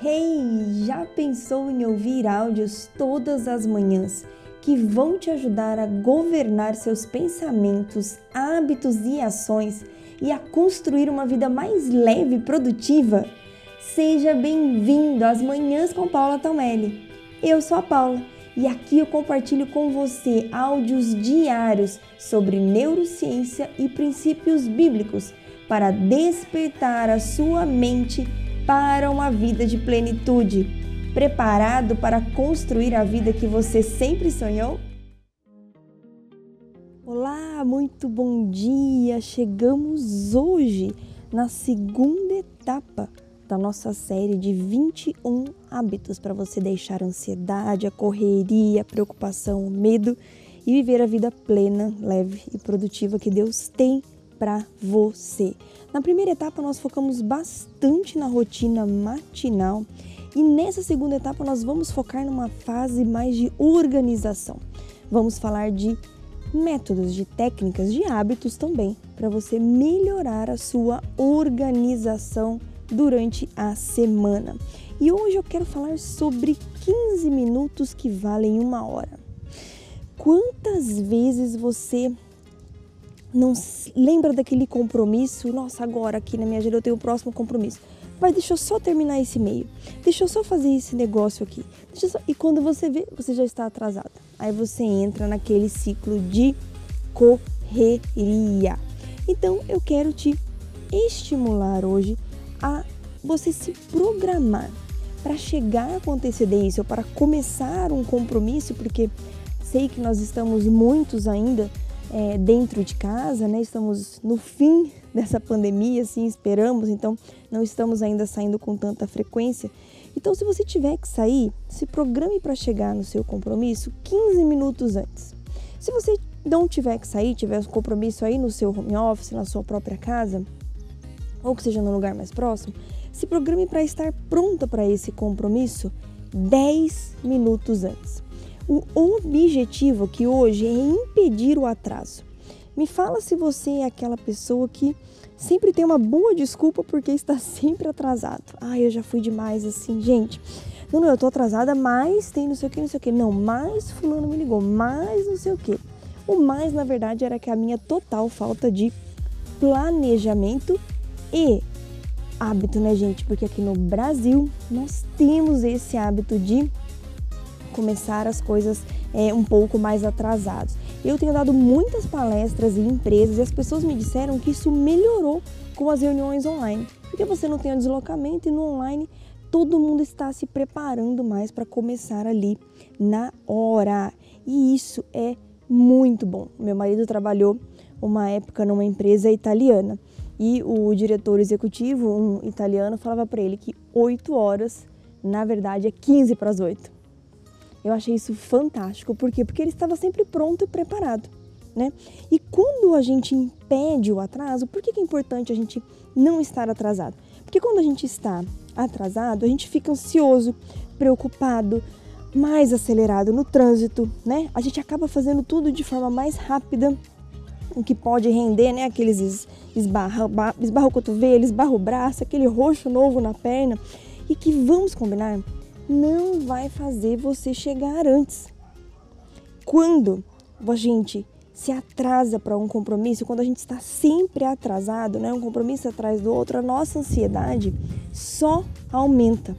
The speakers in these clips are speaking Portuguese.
Hey, já pensou em ouvir áudios todas as manhãs que vão te ajudar a governar seus pensamentos, hábitos e ações e a construir uma vida mais leve e produtiva? Seja bem-vindo às Manhãs com Paula Tomelli. Eu sou a Paula e aqui eu compartilho com você áudios diários sobre neurociência e princípios bíblicos para despertar a sua mente para uma vida de plenitude. Preparado para construir a vida que você sempre sonhou? Olá, muito bom dia! Chegamos hoje na segunda etapa da nossa série de 21 hábitos para você deixar a ansiedade, a correria, a preocupação, o medo e viver a vida plena, leve e produtiva que Deus tem para você. Na primeira etapa, nós focamos bastante na rotina matinal e nessa segunda etapa, nós vamos focar numa fase mais de organização. Vamos falar de métodos, de técnicas, de hábitos também para você melhorar a sua organização durante a semana. E hoje eu quero falar sobre 15 minutos que valem uma hora. Quantas vezes você não lembra daquele compromisso, nossa, agora aqui na minha agenda eu tenho o próximo compromisso. Vai, deixa eu só terminar esse e-mail. Deixa eu só fazer esse negócio aqui. Só... E quando você vê, você já está atrasado. Aí você entra naquele ciclo de correria. Então eu quero te estimular hoje a você se programar para chegar com antecedência ou para começar um compromisso, porque sei que nós estamos muitos ainda é, dentro de casa, né? Estamos no fim dessa pandemia, assim esperamos, então não estamos ainda saindo com tanta frequência. Então, se você tiver que sair, se programe para chegar no seu compromisso 15 minutos antes. Se você não tiver que sair, tiver um compromisso aí no seu home office, na sua própria casa, ou que seja no lugar mais próximo, se programe para estar pronta para esse compromisso 10 minutos antes. O objetivo aqui hoje é impedir o atraso. Me fala se você é aquela pessoa que sempre tem uma boa desculpa porque está sempre atrasado. Ah, eu já fui demais assim, gente. Não, não, eu tô atrasada, mas tem não sei o que, não sei o que. Não, mais fulano me ligou, mais não sei o que. O mais, na verdade, era que a minha total falta de planejamento e hábito, né, gente? Porque aqui no Brasil nós temos esse hábito de começar as coisas é, um pouco mais atrasados. Eu tenho dado muitas palestras em empresas e as pessoas me disseram que isso melhorou com as reuniões online, porque você não tem o deslocamento e no online todo mundo está se preparando mais para começar ali na hora. E isso é muito bom. Meu marido trabalhou uma época numa empresa italiana e o diretor executivo, um italiano, falava para ele que 8 horas, na verdade, é 15 para as 8. Eu achei isso fantástico. Por quê? Porque ele estava sempre pronto e preparado. Né? E quando a gente impede o atraso, por que, que é importante a gente não estar atrasado? Porque quando a gente está atrasado, a gente fica ansioso, preocupado, mais acelerado no trânsito, né? A gente acaba fazendo tudo de forma mais rápida, o que pode render, né? Aqueles esbarra, esbarra o cotovelo, esbarra o braço, aquele roxo novo na perna. E que vamos combinar, não vai fazer você chegar antes. Quando a gente se atrasa para um compromisso, quando a gente está sempre atrasado, né, um compromisso atrás do outro, a nossa ansiedade só aumenta.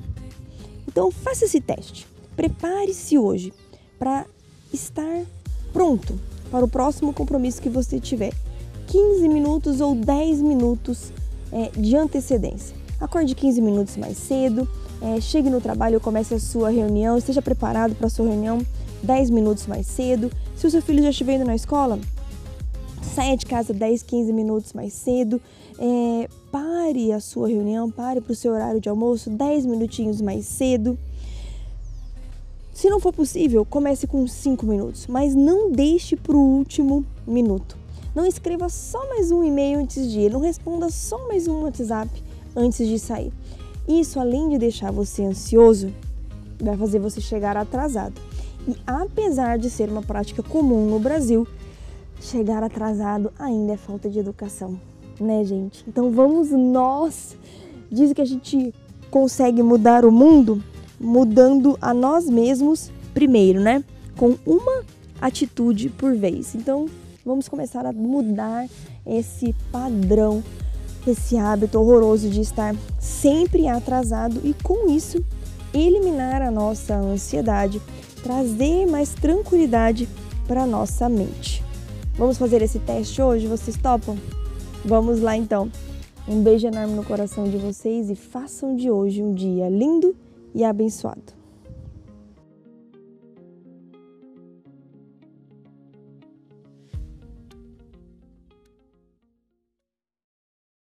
Então faça esse teste. Prepare-se hoje para estar pronto para o próximo compromisso que você tiver. 15 minutos ou 10 minutos é, de antecedência. Acorde 15 minutos mais cedo, é, chegue no trabalho, comece a sua reunião, esteja preparado para a sua reunião 10 minutos mais cedo. Se o seu filho já estiver indo na escola, saia de casa 10, 15 minutos mais cedo. É, pare a sua reunião, pare para o seu horário de almoço 10 minutinhos mais cedo. Se não for possível, comece com 5 minutos, mas não deixe para o último minuto. Não escreva só mais um e-mail antes de ir, não responda só mais um WhatsApp antes de sair. Isso, além de deixar você ansioso, vai fazer você chegar atrasado. E apesar de ser uma prática comum no Brasil, chegar atrasado ainda é falta de educação, né, gente? Então vamos nós. Diz que a gente consegue mudar o mundo mudando a nós mesmos primeiro, né? Com uma atitude por vez. Então, vamos começar a mudar esse padrão, esse hábito horroroso de estar sempre atrasado e com isso eliminar a nossa ansiedade, trazer mais tranquilidade para nossa mente. Vamos fazer esse teste hoje? Vocês topam? Vamos lá então. Um beijo enorme no coração de vocês e façam de hoje um dia lindo e abençoado.